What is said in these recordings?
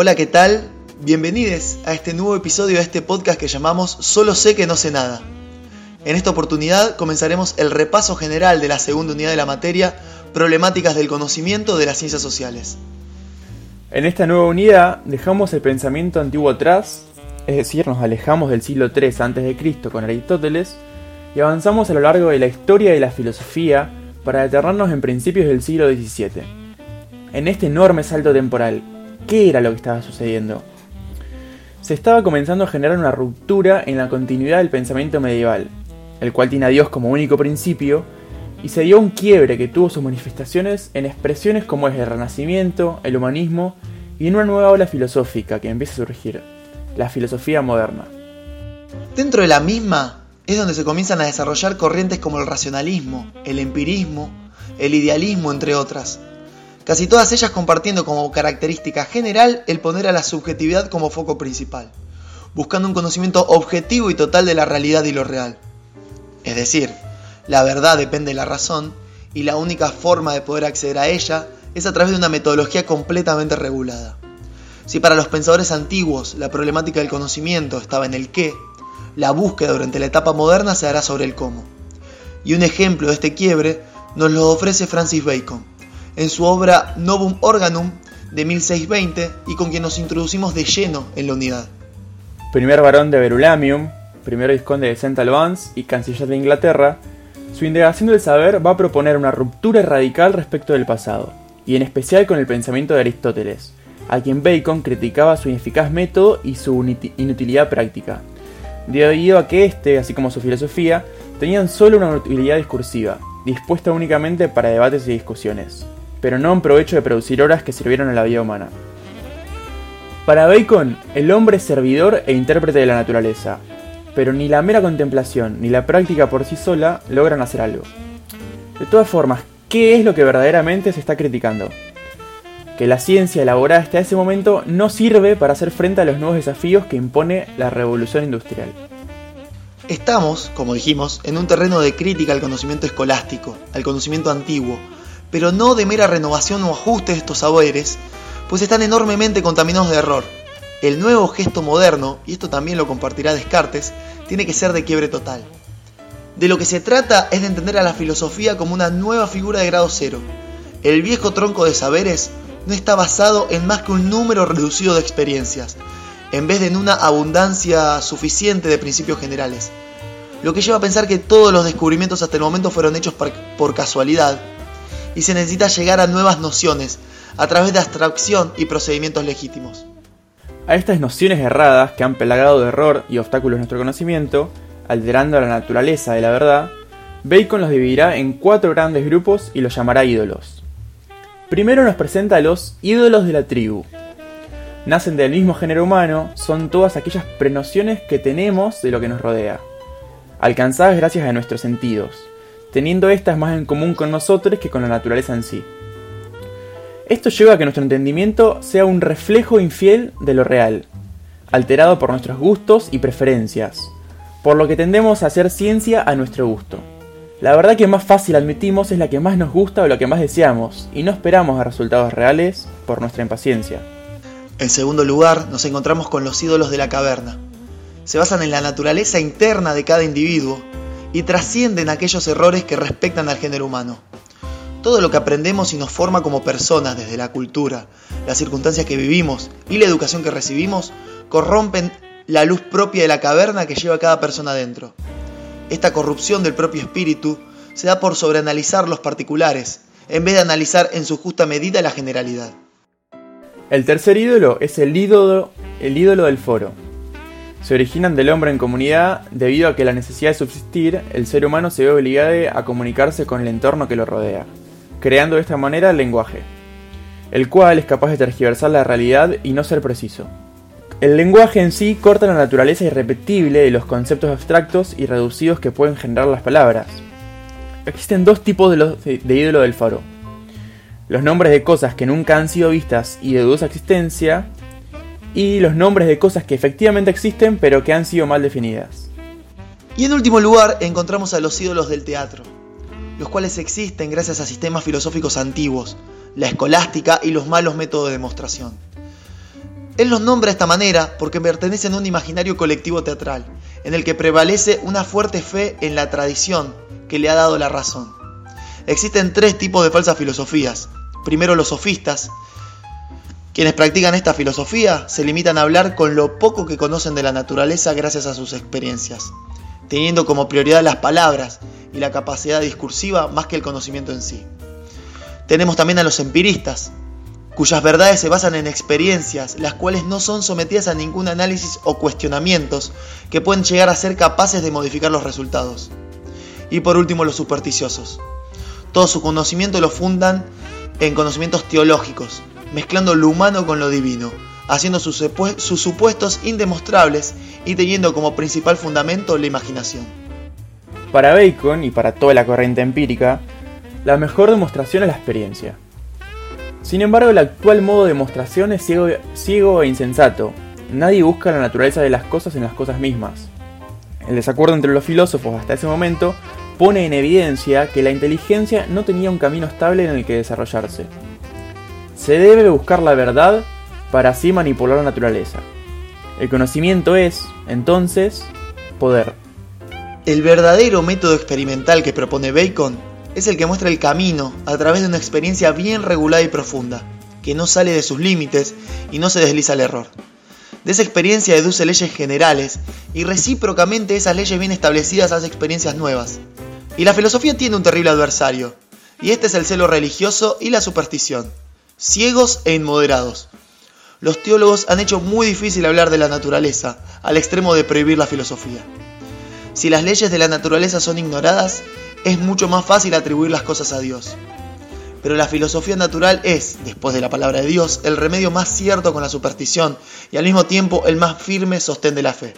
Hola, ¿qué tal? Bienvenidos a este nuevo episodio de este podcast que llamamos Solo sé que no sé nada. En esta oportunidad comenzaremos el repaso general de la segunda unidad de la materia, Problemáticas del conocimiento de las ciencias sociales. En esta nueva unidad dejamos el pensamiento antiguo atrás, es decir, nos alejamos del siglo III a.C. con Aristóteles y avanzamos a lo largo de la historia de la filosofía para detenernos en principios del siglo XVII. En este enorme salto temporal, ¿qué era lo que estaba sucediendo? Se estaba comenzando a generar una ruptura en la continuidad del pensamiento medieval, el cual tiene a Dios como único principio, y se dio un quiebre que tuvo sus manifestaciones en expresiones como es el Renacimiento, el humanismo y en una nueva ola filosófica que empieza a surgir, la filosofía moderna. Dentro de la misma es donde se comienzan a desarrollar corrientes como el racionalismo, el empirismo, el idealismo, entre otras. Casi todas ellas compartiendo como característica general el poner a la subjetividad como foco principal, buscando un conocimiento objetivo y total de la realidad y lo real. Es decir, la verdad depende de la razón y la única forma de poder acceder a ella es a través de una metodología completamente regulada. Si para los pensadores antiguos la problemática del conocimiento estaba en el qué, la búsqueda durante la etapa moderna se hará sobre el cómo. Y un ejemplo de este quiebre nos lo ofrece Francis Bacon, en su obra Novum Organum de 1620 y con quien nos introducimos de lleno en la unidad. Primer varón de Verulamium, primer vizconde de St. Albans y canciller de Inglaterra, su indagación del saber va a proponer una ruptura radical respecto del pasado, y en especial con el pensamiento de Aristóteles, a quien Bacon criticaba su ineficaz método y su inutilidad práctica, debido a que éste, así como su filosofía, tenían solo una utilidad discursiva, dispuesta únicamente para debates y discusiones, pero no en provecho de producir horas que sirvieron a la vida humana. Para Bacon, el hombre es servidor e intérprete de la naturaleza, pero ni la mera contemplación ni la práctica por sí sola logran hacer algo. De todas formas, ¿qué es lo que verdaderamente se está criticando? Que la ciencia elaborada hasta ese momento no sirve para hacer frente a los nuevos desafíos que impone la revolución industrial. Estamos, como dijimos, en un terreno de crítica al conocimiento escolástico, al conocimiento antiguo, pero no de mera renovación o ajuste de estos saberes, pues están enormemente contaminados de error. El nuevo gesto moderno, y esto también lo compartirá Descartes, tiene que ser de quiebre total. De lo que se trata es de entender a la filosofía como una nueva figura de grado cero. El viejo tronco de saberes no está basado en más que un número reducido de experiencias, en vez de en una abundancia suficiente de principios generales. Lo que lleva a pensar que todos los descubrimientos hasta el momento fueron hechos por, casualidad y se necesita llegar a nuevas nociones a través de abstracción y procedimientos legítimos. A estas nociones erradas que han pelagado de error y obstáculos nuestro conocimiento, alterando la naturaleza de la verdad, Bacon los dividirá en cuatro grandes grupos y los llamará ídolos. Primero nos presenta a los ídolos de la tribu. Nacen del mismo género humano, son todas aquellas prenociones que tenemos de lo que nos rodea, alcanzadas gracias a nuestros sentidos, teniendo estas más en común con nosotros que con la naturaleza en sí. Esto lleva a que nuestro entendimiento sea un reflejo infiel de lo real, alterado por nuestros gustos y preferencias, por lo que tendemos a hacer ciencia a nuestro gusto. La verdad que más fácil admitimos es la que más nos gusta o lo que más deseamos, y no esperamos a resultados reales por nuestra impaciencia. En segundo lugar, nos encontramos con los ídolos de la caverna, se basan en la naturaleza interna de cada individuo y trascienden aquellos errores que respectan al género humano. Todo lo que aprendemos y nos forma como personas desde la cultura, las circunstancias que vivimos y la educación que recibimos corrompen la luz propia de la caverna que lleva cada persona dentro. Esta corrupción del propio espíritu se da por sobreanalizar los particulares, en vez de analizar en su justa medida la generalidad. El tercer ídolo es el ídolo, el ídolo del foro, se originan del hombre en comunidad debido a que la necesidad de subsistir, el ser humano se ve obligado a comunicarse con el entorno que lo rodea, creando de esta manera el lenguaje, el cual es capaz de tergiversar la realidad y no ser preciso. El lenguaje en sí corta la naturaleza irrepetible de los conceptos abstractos y reducidos que pueden generar las palabras. Existen dos tipos de, ídolo del faro. Los nombres de cosas que nunca han sido vistas y de dudosa existencia, y los nombres de cosas que efectivamente existen pero que han sido mal definidas. Y en último lugar encontramos a los ídolos del teatro, los cuales existen gracias a sistemas filosóficos antiguos, la escolástica y los malos métodos de demostración. Él los nombra de esta manera porque pertenecen a un imaginario colectivo teatral, en el que prevalece una fuerte fe en la tradición que le ha dado la razón. Existen tres tipos de falsas filosofías. Primero los sofistas. Quienes practican esta filosofía se limitan a hablar con lo poco que conocen de la naturaleza gracias a sus experiencias, teniendo como prioridad las palabras y la capacidad discursiva más que el conocimiento en sí. Tenemos también a los empiristas, cuyas verdades se basan en experiencias, las cuales no son sometidas a ningún análisis o cuestionamientos que pueden llegar a ser capaces de modificar los resultados. Y por último los supersticiosos. Todo su conocimiento lo fundan en conocimientos teológicos, mezclando lo humano con lo divino, haciendo sus, supuestos indemostrables y teniendo como principal fundamento la imaginación. Para Bacon y para toda la corriente empírica, la mejor demostración es la experiencia. Sin embargo, el actual modo de demostración es ciego, e insensato. Nadie busca la naturaleza de las cosas en las cosas mismas. El desacuerdo entre los filósofos hasta ese momento pone en evidencia que la inteligencia no tenía un camino estable en el que desarrollarse. Se debe buscar la verdad para así manipular la naturaleza. El conocimiento es, entonces, poder. El verdadero método experimental que propone Bacon es el que muestra el camino a través de una experiencia bien regulada y profunda, que no sale de sus límites y no se desliza al error. De esa experiencia deduce leyes generales y recíprocamente esas leyes bien establecidas hace experiencias nuevas. Y la filosofía tiene un terrible adversario, y este es el celo religioso y la superstición, ciegos e inmoderados. Los teólogos han hecho muy difícil hablar de la naturaleza, al extremo de prohibir la filosofía. Si las leyes de la naturaleza son ignoradas, es mucho más fácil atribuir las cosas a Dios. Pero la filosofía natural es, después de la palabra de Dios, el remedio más cierto con la superstición y al mismo tiempo el más firme sostén de la fe.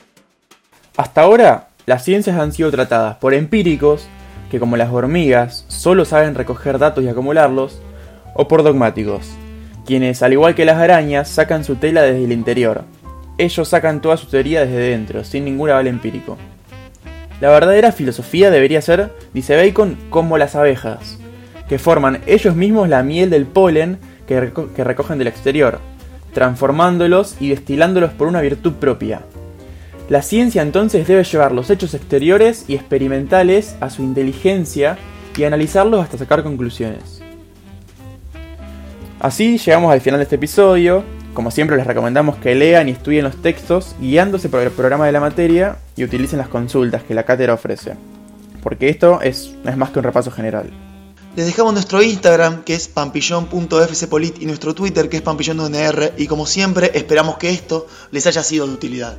Hasta ahora, las ciencias han sido tratadas por empíricos, que como las hormigas solo saben recoger datos y acumularlos, o por dogmáticos, quienes, al igual que las arañas, sacan su tela desde el interior. Ellos sacan toda su teoría desde dentro, sin ningún aval empírico. La verdadera filosofía debería ser, dice Bacon, como las abejas, que forman ellos mismos la miel del polen que, recogen del exterior, transformándolos y destilándolos por una virtud propia. La ciencia entonces debe llevar los hechos exteriores y experimentales a su inteligencia y analizarlos hasta sacar conclusiones. Así llegamos al final de este episodio. Como siempre les recomendamos que lean y estudien los textos guiándose por el programa de la materia y utilicen las consultas que la cátedra ofrece. Porque esto es, es más que un repaso general. Les dejamos nuestro Instagram que es pampillón.fcpolit y nuestro Twitter que es pampillónnr y como siempre esperamos que esto les haya sido de utilidad.